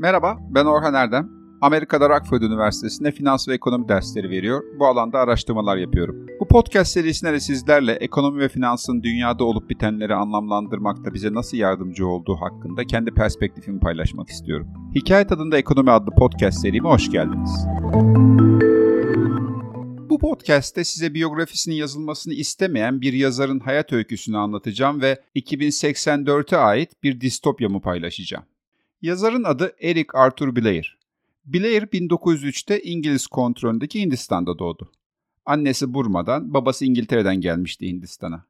Merhaba, ben Orhan Erdem. Amerika'da Rockford Üniversitesi'nde finans ve ekonomi dersleri veriyor. Bu alanda araştırmalar yapıyorum. Bu podcast serisinde de sizlerle ekonomi ve finansın dünyada olup bitenleri anlamlandırmakta bize nasıl yardımcı olduğu hakkında kendi perspektifimi paylaşmak istiyorum. Hikaye Tadında Ekonomi adlı podcast serime hoş geldiniz. Bu podcast'te size biyografisinin yazılmasını istemeyen bir yazarın hayat öyküsünü anlatacağım ve 2084'e ait bir distopyamı paylaşacağım. Yazarın adı Eric Arthur Blair. Blair 1903'te İngiliz kontrolündeki Hindistan'da doğdu. Annesi Burma'dan, babası İngiltere'den gelmişti Hindistan'a.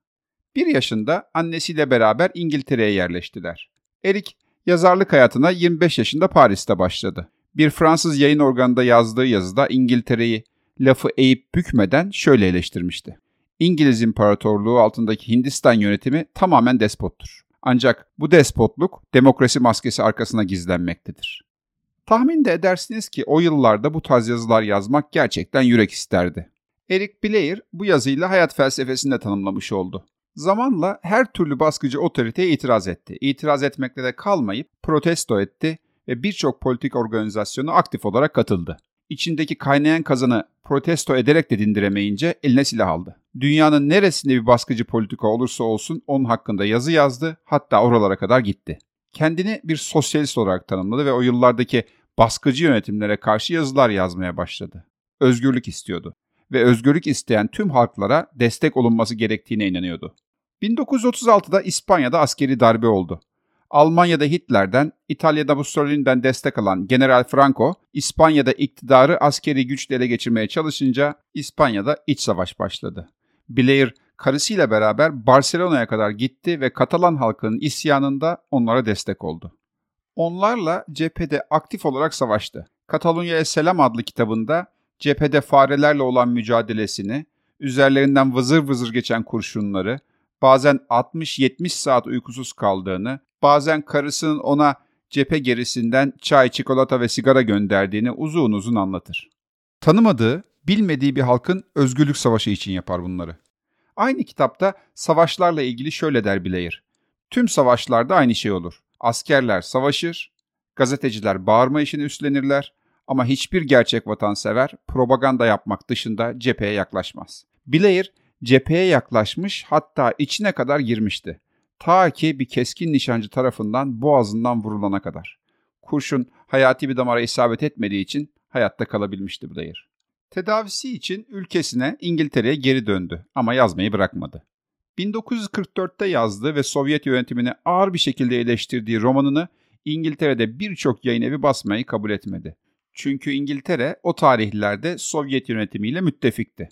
Bir yaşında annesiyle beraber İngiltere'ye yerleştiler. Eric yazarlık hayatına 25 yaşında Paris'te başladı. Bir Fransız yayın organında yazdığı yazıda İngiltere'yi lafı eğip bükmeden şöyle eleştirmişti. İngiliz İmparatorluğu altındaki Hindistan yönetimi tamamen despottur. Ancak bu despotluk demokrasi maskesi arkasına gizlenmektedir. Tahmin de edersiniz ki o yıllarda bu tarz yazılar yazmak gerçekten yürek isterdi. Eric Blair bu yazıyla hayat felsefesini de tanımlamış oldu. Zamanla her türlü baskıcı otoriteye itiraz etti. İtiraz etmekle de kalmayıp protesto etti ve birçok politik organizasyona aktif olarak katıldı. İçindeki kaynayan kazanı protesto ederek de dindiremeyince eline silah aldı. Dünyanın neresinde bir baskıcı politika olursa olsun onun hakkında yazı yazdı, hatta oralara kadar gitti. Kendini bir sosyalist olarak tanımladı ve o yıllardaki baskıcı yönetimlere karşı yazılar yazmaya başladı. Özgürlük istiyordu ve özgürlük isteyen tüm halklara destek olunması gerektiğine inanıyordu. 1936'da İspanya'da askeri darbe oldu. Almanya'da Hitler'den, İtalya'da Mussolini'den destek alan General Franco, İspanya'da iktidarı askeri güçle ele geçirmeye çalışınca İspanya'da iç savaş başladı. Blair karısıyla beraber Barcelona'ya kadar gitti ve Katalan halkının isyanında onlara destek oldu. Onlarla cephede aktif olarak savaştı. Katalunya'ya Selam adlı kitabında cephede farelerle olan mücadelesini, üzerlerinden vızır vızır geçen kurşunları, bazen 60-70 saat uykusuz kaldığını, bazen karısının ona cephe gerisinden çay, çikolata ve sigara gönderdiğini uzun uzun anlatır. Tanımadığı, bilmediği bir halkın özgürlük savaşı için yapar bunları. Aynı kitapta savaşlarla ilgili şöyle der Blair. Tüm savaşlarda aynı şey olur. Askerler savaşır, gazeteciler bağırma işini üstlenirler ama hiçbir gerçek vatansever propaganda yapmak dışında cepheye yaklaşmaz. Blair cepheye yaklaşmış hatta içine kadar girmişti. Ta ki bir keskin nişancı tarafından boğazından vurulana kadar. Kurşun hayati bir damara isabet etmediği için hayatta kalabilmişti Blair. Tedavisi için ülkesine İngiltere'ye geri döndü ama yazmayı bırakmadı. 1944'te yazdığı ve Sovyet yönetimini ağır bir şekilde eleştirdiği romanını İngiltere'de birçok yayın evi basmayı kabul etmedi. Çünkü İngiltere o tarihlerde Sovyet yönetimiyle müttefikti.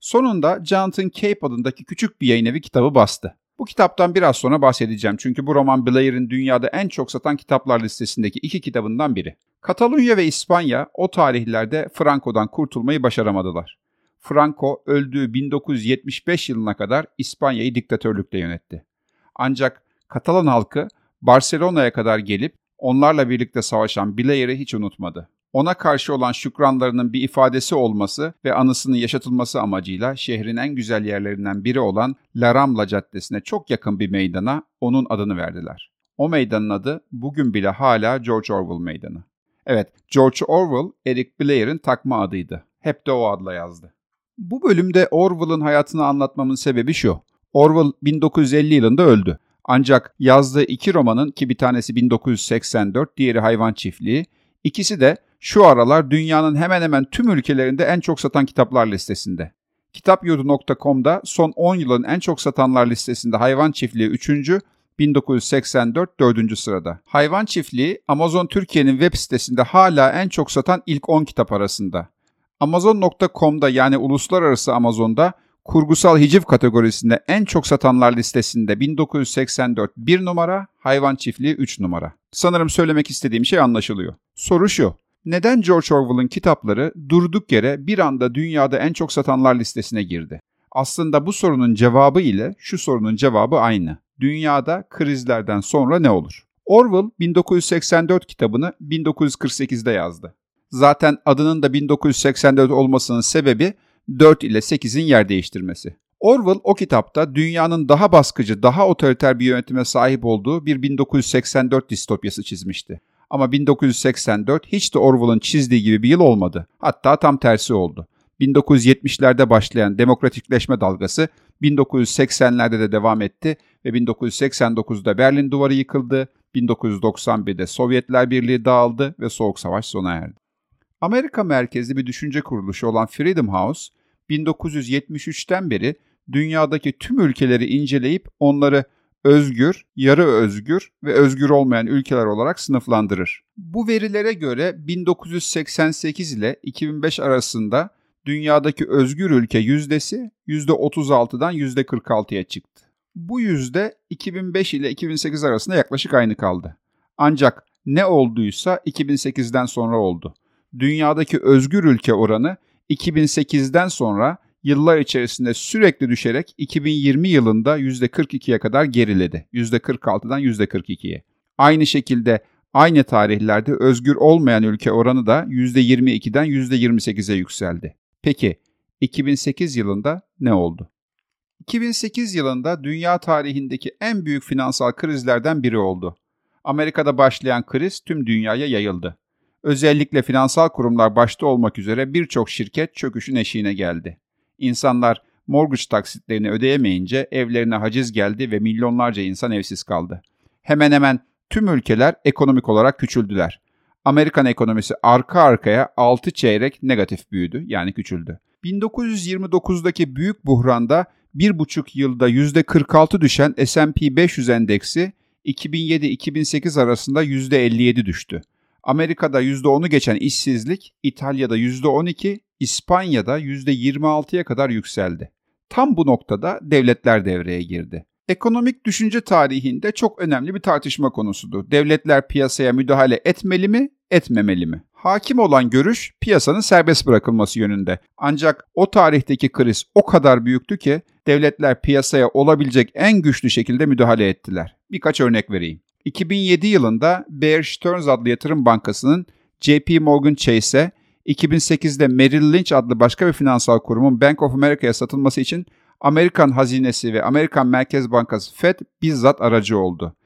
Sonunda Jonathan Cape adındaki küçük bir yayın evi kitabı bastı. Bu kitaptan biraz sonra bahsedeceğim çünkü bu roman Blair'in dünyada en çok satan kitaplar listesindeki iki kitabından biri. Katalunya ve İspanya o tarihlerde Franco'dan kurtulmayı başaramadılar. Franco öldüğü 1975 yılına kadar İspanya'yı diktatörlükle yönetti. Ancak Katalan halkı Barcelona'ya kadar gelip onlarla birlikte savaşan Blair'i hiç unutmadı ona karşı olan şükranlarının bir ifadesi olması ve anısının yaşatılması amacıyla şehrin en güzel yerlerinden biri olan La Rambla Caddesi'ne çok yakın bir meydana onun adını verdiler. O meydanın adı bugün bile hala George Orwell Meydanı. Evet, George Orwell, Eric Blair'in takma adıydı. Hep de o adla yazdı. Bu bölümde Orwell'ın hayatını anlatmamın sebebi şu. Orwell 1950 yılında öldü. Ancak yazdığı iki romanın ki bir tanesi 1984, diğeri Hayvan Çiftliği, ikisi de şu aralar dünyanın hemen hemen tüm ülkelerinde en çok satan kitaplar listesinde. Kitapyurdu.com'da son 10 yılın en çok satanlar listesinde Hayvan Çiftliği 3. 1984 4. sırada. Hayvan Çiftliği Amazon Türkiye'nin web sitesinde hala en çok satan ilk 10 kitap arasında. Amazon.com'da yani uluslararası Amazon'da kurgusal hiciv kategorisinde en çok satanlar listesinde 1984 1 numara, Hayvan Çiftliği 3 numara. Sanırım söylemek istediğim şey anlaşılıyor. Soru şu. Neden George Orwell'ın kitapları durduk yere bir anda dünyada en çok satanlar listesine girdi? Aslında bu sorunun cevabı ile şu sorunun cevabı aynı. Dünyada krizlerden sonra ne olur? Orwell 1984 kitabını 1948'de yazdı. Zaten adının da 1984 olmasının sebebi 4 ile 8'in yer değiştirmesi. Orwell o kitapta dünyanın daha baskıcı, daha otoriter bir yönetime sahip olduğu bir 1984 distopyası çizmişti. Ama 1984 hiç de Orwell'ın çizdiği gibi bir yıl olmadı. Hatta tam tersi oldu. 1970'lerde başlayan demokratikleşme dalgası 1980'lerde de devam etti ve 1989'da Berlin Duvarı yıkıldı, 1991'de Sovyetler Birliği dağıldı ve Soğuk Savaş sona erdi. Amerika merkezli bir düşünce kuruluşu olan Freedom House, 1973'ten beri dünyadaki tüm ülkeleri inceleyip onları özgür, yarı özgür ve özgür olmayan ülkeler olarak sınıflandırır. Bu verilere göre 1988 ile 2005 arasında dünyadaki özgür ülke yüzdesi %36'dan %46'ya çıktı. Bu yüzde 2005 ile 2008 arasında yaklaşık aynı kaldı. Ancak ne olduysa 2008'den sonra oldu. Dünyadaki özgür ülke oranı 2008'den sonra yıllar içerisinde sürekli düşerek 2020 yılında %42'ye kadar geriledi. %46'dan %42'ye. Aynı şekilde aynı tarihlerde özgür olmayan ülke oranı da %22'den %28'e yükseldi. Peki 2008 yılında ne oldu? 2008 yılında dünya tarihindeki en büyük finansal krizlerden biri oldu. Amerika'da başlayan kriz tüm dünyaya yayıldı. Özellikle finansal kurumlar başta olmak üzere birçok şirket çöküşün eşiğine geldi. İnsanlar mortgage taksitlerini ödeyemeyince evlerine haciz geldi ve milyonlarca insan evsiz kaldı. Hemen hemen tüm ülkeler ekonomik olarak küçüldüler. Amerikan ekonomisi arka arkaya 6 çeyrek negatif büyüdü yani küçüldü. 1929'daki büyük buhranda 1,5 yılda %46 düşen S&P 500 endeksi 2007-2008 arasında %57 düştü. Amerika'da %10'u geçen işsizlik İtalya'da %12, İspanya'da %26'ya kadar yükseldi. Tam bu noktada devletler devreye girdi. Ekonomik düşünce tarihinde çok önemli bir tartışma konusudur. Devletler piyasaya müdahale etmeli mi, etmemeli mi? Hakim olan görüş piyasanın serbest bırakılması yönünde. Ancak o tarihteki kriz o kadar büyüktü ki devletler piyasaya olabilecek en güçlü şekilde müdahale ettiler. Birkaç örnek vereyim. 2007 yılında Bear Stearns adlı yatırım bankasının JP Morgan Chase'e 2008'de Merrill Lynch adlı başka bir finansal kurumun Bank of America'ya satılması için Amerikan hazinesi ve Amerikan Merkez Bankası Fed bizzat aracı oldu.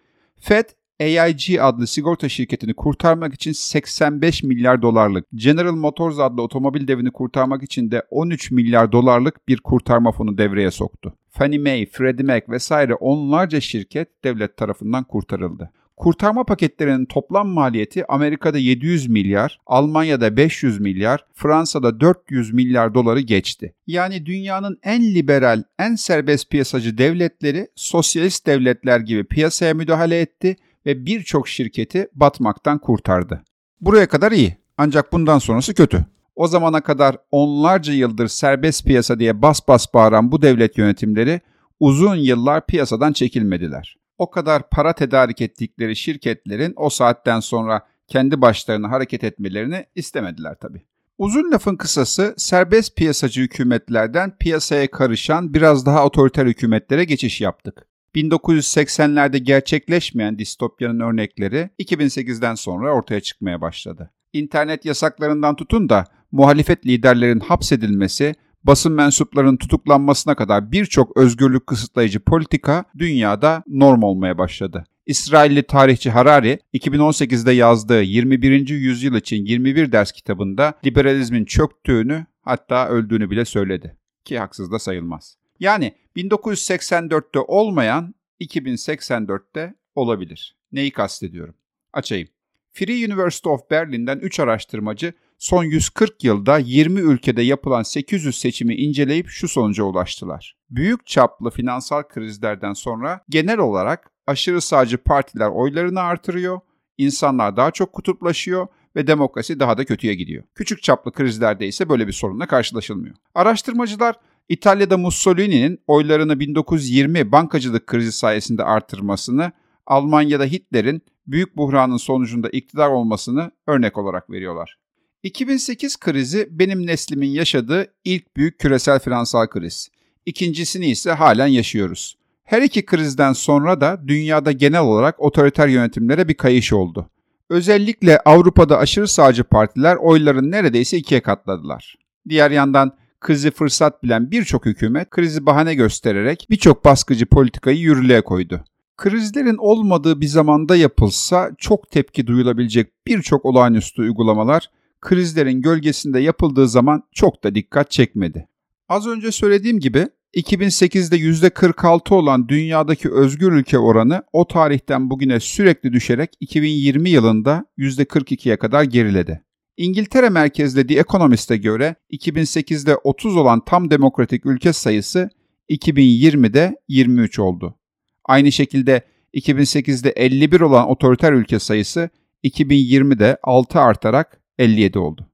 Fed, AIG adlı sigorta şirketini kurtarmak için 85 milyar dolarlık, General Motors adlı otomobil devini kurtarmak için de 13 milyar dolarlık bir kurtarma fonu devreye soktu. Fannie Mae, Freddie Mac vesaire onlarca şirket devlet tarafından kurtarıldı. Kurtarma paketlerinin toplam maliyeti Amerika'da 700 milyar, Almanya'da 500 milyar, Fransa'da 400 milyar doları geçti. Yani dünyanın en liberal, en serbest piyasacı devletleri sosyalist devletler gibi piyasaya müdahale etti ve birçok şirketi batmaktan kurtardı. Buraya kadar iyi ancak bundan sonrası kötü. O zamana kadar onlarca yıldır serbest piyasa diye bas bas bağıran bu devlet yönetimleri uzun yıllar piyasadan çekilmediler o kadar para tedarik ettikleri şirketlerin o saatten sonra kendi başlarına hareket etmelerini istemediler tabii. Uzun lafın kısası serbest piyasacı hükümetlerden piyasaya karışan biraz daha otoriter hükümetlere geçiş yaptık. 1980'lerde gerçekleşmeyen distopyanın örnekleri 2008'den sonra ortaya çıkmaya başladı. İnternet yasaklarından tutun da muhalefet liderlerin hapsedilmesi, basın mensuplarının tutuklanmasına kadar birçok özgürlük kısıtlayıcı politika dünyada norm olmaya başladı. İsrailli tarihçi Harari 2018'de yazdığı 21. yüzyıl için 21 ders kitabında liberalizmin çöktüğünü hatta öldüğünü bile söyledi. Ki haksız da sayılmaz. Yani 1984'te olmayan 2084'te olabilir. Neyi kastediyorum? Açayım. Free University of Berlin'den 3 araştırmacı son 140 yılda 20 ülkede yapılan 800 seçimi inceleyip şu sonuca ulaştılar. Büyük çaplı finansal krizlerden sonra genel olarak aşırı sağcı partiler oylarını artırıyor, insanlar daha çok kutuplaşıyor ve demokrasi daha da kötüye gidiyor. Küçük çaplı krizlerde ise böyle bir sorunla karşılaşılmıyor. Araştırmacılar İtalya'da Mussolini'nin oylarını 1920 bankacılık krizi sayesinde artırmasını, Almanya'da Hitler'in büyük buhranın sonucunda iktidar olmasını örnek olarak veriyorlar. 2008 krizi benim neslimin yaşadığı ilk büyük küresel finansal kriz. İkincisini ise halen yaşıyoruz. Her iki krizden sonra da dünyada genel olarak otoriter yönetimlere bir kayış oldu. Özellikle Avrupa'da aşırı sağcı partiler oyların neredeyse ikiye katladılar. Diğer yandan krizi fırsat bilen birçok hükümet krizi bahane göstererek birçok baskıcı politikayı yürürlüğe koydu. Krizlerin olmadığı bir zamanda yapılsa çok tepki duyulabilecek birçok olağanüstü uygulamalar krizlerin gölgesinde yapıldığı zaman çok da dikkat çekmedi. Az önce söylediğim gibi 2008'de %46 olan dünyadaki özgür ülke oranı o tarihten bugüne sürekli düşerek 2020 yılında %42'ye kadar geriledi. İngiltere merkezli The Economist'e göre 2008'de 30 olan tam demokratik ülke sayısı 2020'de 23 oldu. Aynı şekilde 2008'de 51 olan otoriter ülke sayısı 2020'de 6 artarak 57 oldu.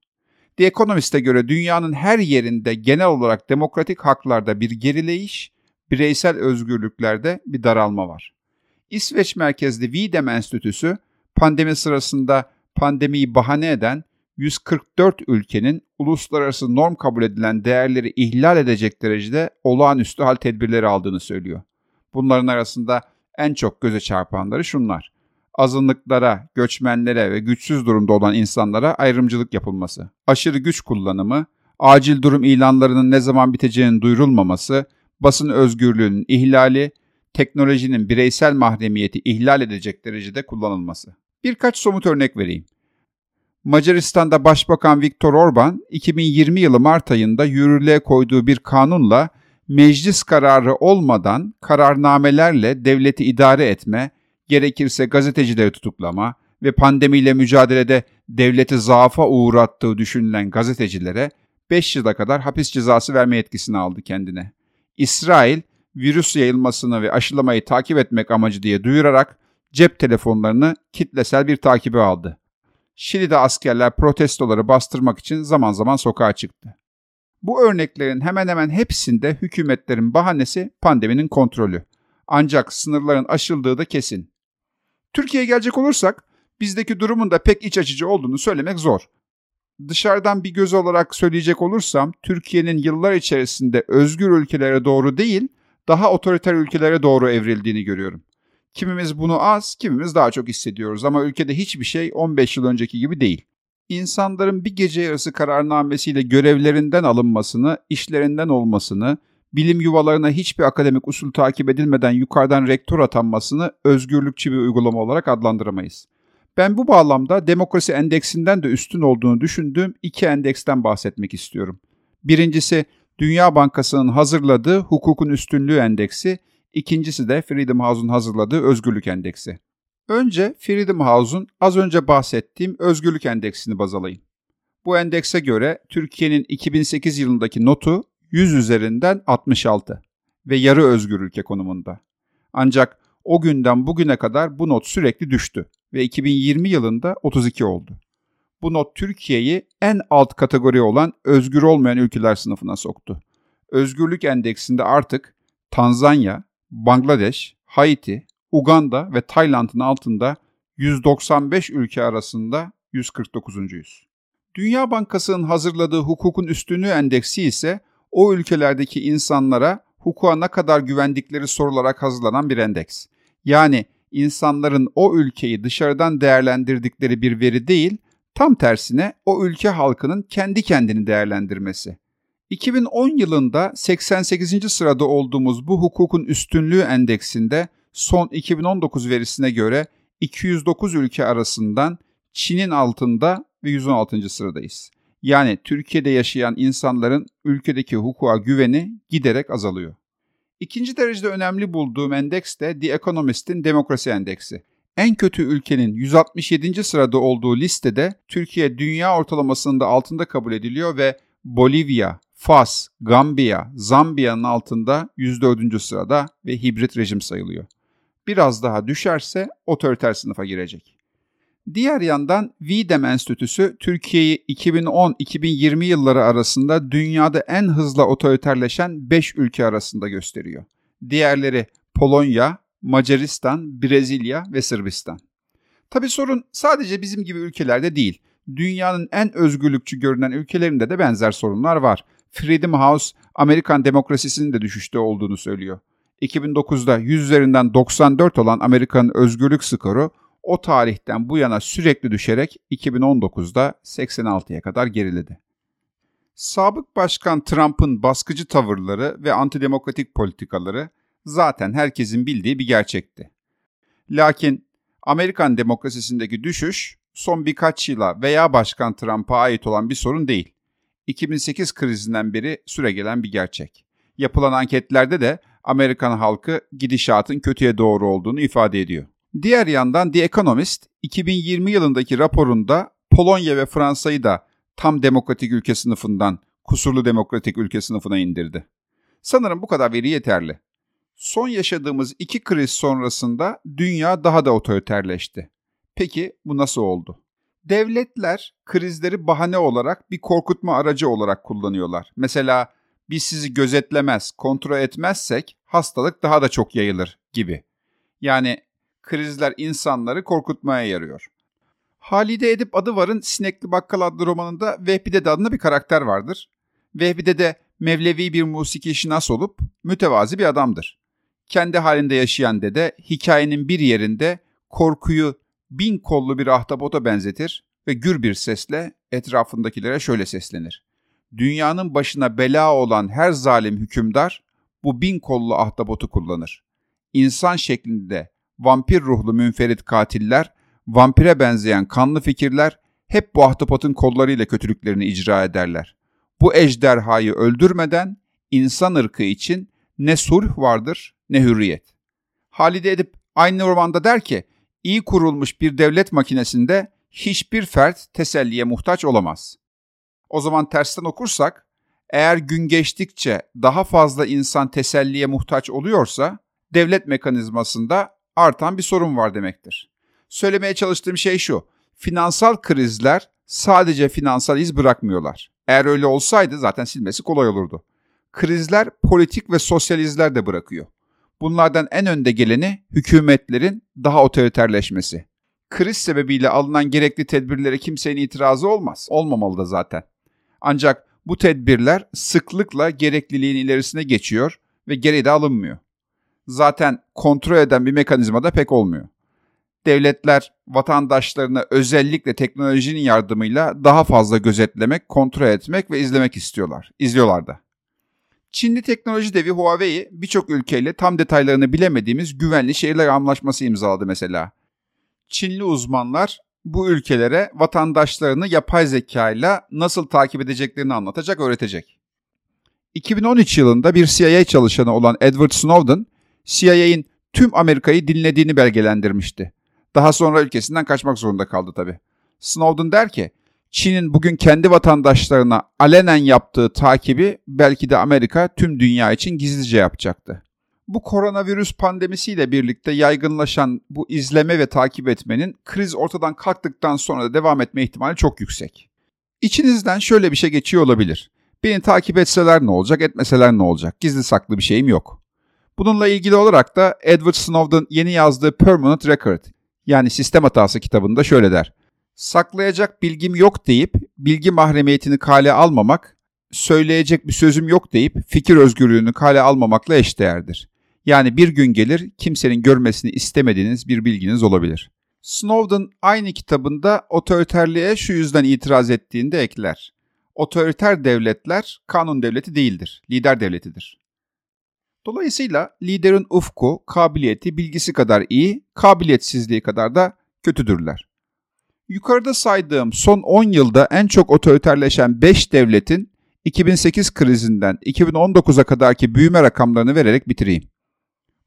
The Economist'e göre dünyanın her yerinde genel olarak demokratik haklarda bir gerileyiş, bireysel özgürlüklerde bir daralma var. İsveç merkezli Videm Enstitüsü pandemi sırasında pandemiyi bahane eden 144 ülkenin uluslararası norm kabul edilen değerleri ihlal edecek derecede olağanüstü hal tedbirleri aldığını söylüyor. Bunların arasında en çok göze çarpanları şunlar. Azınlıklara, göçmenlere ve güçsüz durumda olan insanlara ayrımcılık yapılması, aşırı güç kullanımı, acil durum ilanlarının ne zaman biteceğinin duyurulmaması, basın özgürlüğünün ihlali, teknolojinin bireysel mahremiyeti ihlal edecek derecede kullanılması. Birkaç somut örnek vereyim. Macaristan'da Başbakan Viktor Orban 2020 yılı Mart ayında yürürlüğe koyduğu bir kanunla meclis kararı olmadan kararnamelerle devleti idare etme, gerekirse gazetecileri tutuklama ve pandemiyle mücadelede devleti zaafa uğrattığı düşünülen gazetecilere 5 yıla kadar hapis cezası verme yetkisini aldı kendine. İsrail, virüs yayılmasını ve aşılamayı takip etmek amacı diye duyurarak cep telefonlarını kitlesel bir takibe aldı. Şili'de askerler protestoları bastırmak için zaman zaman sokağa çıktı. Bu örneklerin hemen hemen hepsinde hükümetlerin bahanesi pandeminin kontrolü. Ancak sınırların aşıldığı da kesin. Türkiye'ye gelecek olursak bizdeki durumun da pek iç açıcı olduğunu söylemek zor. Dışarıdan bir göz olarak söyleyecek olursam Türkiye'nin yıllar içerisinde özgür ülkelere doğru değil, daha otoriter ülkelere doğru evrildiğini görüyorum. Kimimiz bunu az, kimimiz daha çok hissediyoruz ama ülkede hiçbir şey 15 yıl önceki gibi değil. İnsanların bir gece yarısı kararnamesiyle görevlerinden alınmasını, işlerinden olmasını, bilim yuvalarına hiçbir akademik usul takip edilmeden yukarıdan rektör atanmasını özgürlükçü bir uygulama olarak adlandıramayız. Ben bu bağlamda demokrasi endeksinden de üstün olduğunu düşündüğüm iki endeksten bahsetmek istiyorum. Birincisi Dünya Bankası'nın hazırladığı hukukun üstünlüğü endeksi, ikincisi de Freedom House'un hazırladığı özgürlük endeksi. Önce Freedom House'un az önce bahsettiğim özgürlük endeksini baz alayım. Bu endekse göre Türkiye'nin 2008 yılındaki notu 100 üzerinden 66 ve yarı özgür ülke konumunda. Ancak o günden bugüne kadar bu not sürekli düştü ve 2020 yılında 32 oldu. Bu not Türkiye'yi en alt kategori olan özgür olmayan ülkeler sınıfına soktu. Özgürlük endeksinde artık Tanzanya, Bangladeş, Haiti, Uganda ve Tayland'ın altında 195 ülke arasında 149.yüz. Dünya Bankası'nın hazırladığı hukukun üstünlüğü endeksi ise o ülkelerdeki insanlara hukuka ne kadar güvendikleri sorularak hazırlanan bir endeks. Yani insanların o ülkeyi dışarıdan değerlendirdikleri bir veri değil, tam tersine o ülke halkının kendi kendini değerlendirmesi. 2010 yılında 88. sırada olduğumuz bu hukukun üstünlüğü endeksinde son 2019 verisine göre 209 ülke arasından Çin'in altında ve 116. sıradayız. Yani Türkiye'de yaşayan insanların ülkedeki hukuka güveni giderek azalıyor. İkinci derecede önemli bulduğum endeks de The Economist'in demokrasi endeksi. En kötü ülkenin 167. sırada olduğu listede Türkiye dünya ortalamasının da altında kabul ediliyor ve Bolivya, Fas, Gambiya, Zambiya'nın altında 104. sırada ve hibrit rejim sayılıyor. Biraz daha düşerse otoriter sınıfa girecek. Diğer yandan Videm Enstitüsü Türkiye'yi 2010-2020 yılları arasında dünyada en hızlı otoriterleşen 5 ülke arasında gösteriyor. Diğerleri Polonya, Macaristan, Brezilya ve Sırbistan. Tabi sorun sadece bizim gibi ülkelerde değil. Dünyanın en özgürlükçü görünen ülkelerinde de benzer sorunlar var. Freedom House, Amerikan demokrasisinin de düşüşte olduğunu söylüyor. 2009'da 100 üzerinden 94 olan Amerika'nın özgürlük skoru o tarihten bu yana sürekli düşerek 2019'da 86'ya kadar geriledi. Sabık Başkan Trump'ın baskıcı tavırları ve antidemokratik politikaları zaten herkesin bildiği bir gerçekti. Lakin Amerikan demokrasisindeki düşüş son birkaç yıla veya Başkan Trump'a ait olan bir sorun değil. 2008 krizinden beri süregelen bir gerçek. Yapılan anketlerde de Amerikan halkı gidişatın kötüye doğru olduğunu ifade ediyor. Diğer yandan The Economist 2020 yılındaki raporunda Polonya ve Fransa'yı da tam demokratik ülke sınıfından kusurlu demokratik ülke sınıfına indirdi. Sanırım bu kadar veri yeterli. Son yaşadığımız iki kriz sonrasında dünya daha da otoriterleşti. Peki bu nasıl oldu? Devletler krizleri bahane olarak bir korkutma aracı olarak kullanıyorlar. Mesela biz sizi gözetlemez, kontrol etmezsek hastalık daha da çok yayılır gibi. Yani krizler insanları korkutmaya yarıyor. Halide Edip Adıvar'ın Sinekli Bakkal adlı romanında Vehbi de adında bir karakter vardır. Vehbi de Mevlevi bir musiki şinas olup mütevazi bir adamdır. Kendi halinde yaşayan dede hikayenin bir yerinde korkuyu bin kollu bir ahtapota benzetir ve gür bir sesle etrafındakilere şöyle seslenir. Dünyanın başına bela olan her zalim hükümdar bu bin kollu ahtapotu kullanır. İnsan şeklinde vampir ruhlu münferit katiller, vampire benzeyen kanlı fikirler hep bu ahtapotun kollarıyla kötülüklerini icra ederler. Bu ejderhayı öldürmeden insan ırkı için ne sulh vardır ne hürriyet. Halide Edip aynı romanda der ki, iyi kurulmuş bir devlet makinesinde hiçbir fert teselliye muhtaç olamaz. O zaman tersten okursak, eğer gün geçtikçe daha fazla insan teselliye muhtaç oluyorsa, devlet mekanizmasında artan bir sorun var demektir. Söylemeye çalıştığım şey şu, finansal krizler sadece finansal iz bırakmıyorlar. Eğer öyle olsaydı zaten silmesi kolay olurdu. Krizler politik ve sosyal izler de bırakıyor. Bunlardan en önde geleni hükümetlerin daha otoriterleşmesi. Kriz sebebiyle alınan gerekli tedbirlere kimsenin itirazı olmaz. Olmamalı da zaten. Ancak bu tedbirler sıklıkla gerekliliğin ilerisine geçiyor ve geri de alınmıyor. Zaten kontrol eden bir mekanizma da pek olmuyor. Devletler vatandaşlarını özellikle teknolojinin yardımıyla daha fazla gözetlemek, kontrol etmek ve izlemek istiyorlar. İzliyorlar da. Çinli teknoloji devi Huawei birçok ülkeyle tam detaylarını bilemediğimiz güvenli şehirler anlaşması imzaladı mesela. Çinli uzmanlar bu ülkelere vatandaşlarını yapay zeka ile nasıl takip edeceklerini anlatacak, öğretecek. 2013 yılında bir CIA çalışanı olan Edward Snowden, CIA'in tüm Amerika'yı dinlediğini belgelendirmişti. Daha sonra ülkesinden kaçmak zorunda kaldı tabi. Snowden der ki, Çin'in bugün kendi vatandaşlarına alenen yaptığı takibi belki de Amerika tüm dünya için gizlice yapacaktı. Bu koronavirüs pandemisiyle birlikte yaygınlaşan bu izleme ve takip etmenin kriz ortadan kalktıktan sonra da devam etme ihtimali çok yüksek. İçinizden şöyle bir şey geçiyor olabilir. Beni takip etseler ne olacak, etmeseler ne olacak? Gizli saklı bir şeyim yok. Bununla ilgili olarak da Edward Snowden yeni yazdığı Permanent Record yani sistem hatası kitabında şöyle der saklayacak bilgim yok deyip bilgi mahremiyetini kale almamak, söyleyecek bir sözüm yok deyip fikir özgürlüğünü kale almamakla eşdeğerdir. Yani bir gün gelir kimsenin görmesini istemediğiniz bir bilginiz olabilir. Snowden aynı kitabında otoriterliğe şu yüzden itiraz ettiğinde ekler. Otoriter devletler kanun devleti değildir, lider devletidir. Dolayısıyla liderin ufku, kabiliyeti, bilgisi kadar iyi, kabiliyetsizliği kadar da kötüdürler. Yukarıda saydığım son 10 yılda en çok otoriterleşen 5 devletin 2008 krizinden 2019'a kadarki büyüme rakamlarını vererek bitireyim.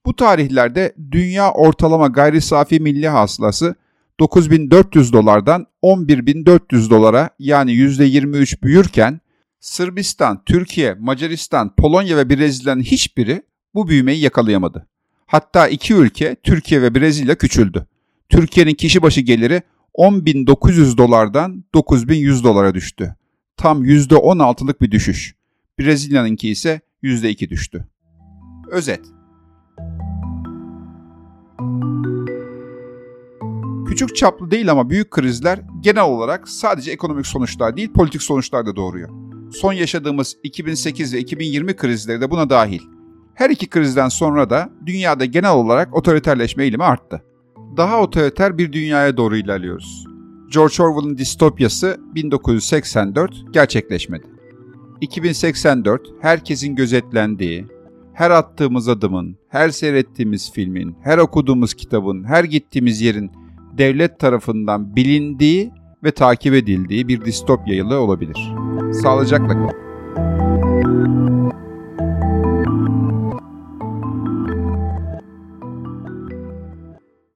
Bu tarihlerde dünya ortalama gayri safi milli hasılası 9400 dolardan 11400 dolara yani %23 büyürken Sırbistan, Türkiye, Macaristan, Polonya ve Brezilya'nın hiçbiri bu büyümeyi yakalayamadı. Hatta iki ülke Türkiye ve Brezilya küçüldü. Türkiye'nin kişi başı geliri 10.900 dolardan 9.100 dolara düştü. Tam %16'lık bir düşüş. Brezilya'nınki ise %2 düştü. Özet. Küçük çaplı değil ama büyük krizler genel olarak sadece ekonomik sonuçlar değil politik sonuçlar da doğuruyor. Son yaşadığımız 2008 ve 2020 krizleri de buna dahil. Her iki krizden sonra da dünyada genel olarak otoriterleşme eğilimi arttı daha otoriter bir dünyaya doğru ilerliyoruz. George Orwell'ın distopyası 1984 gerçekleşmedi. 2084 herkesin gözetlendiği, her attığımız adımın, her seyrettiğimiz filmin, her okuduğumuz kitabın, her gittiğimiz yerin devlet tarafından bilindiği ve takip edildiği bir distopya yılı olabilir. Sağlıcakla kalın.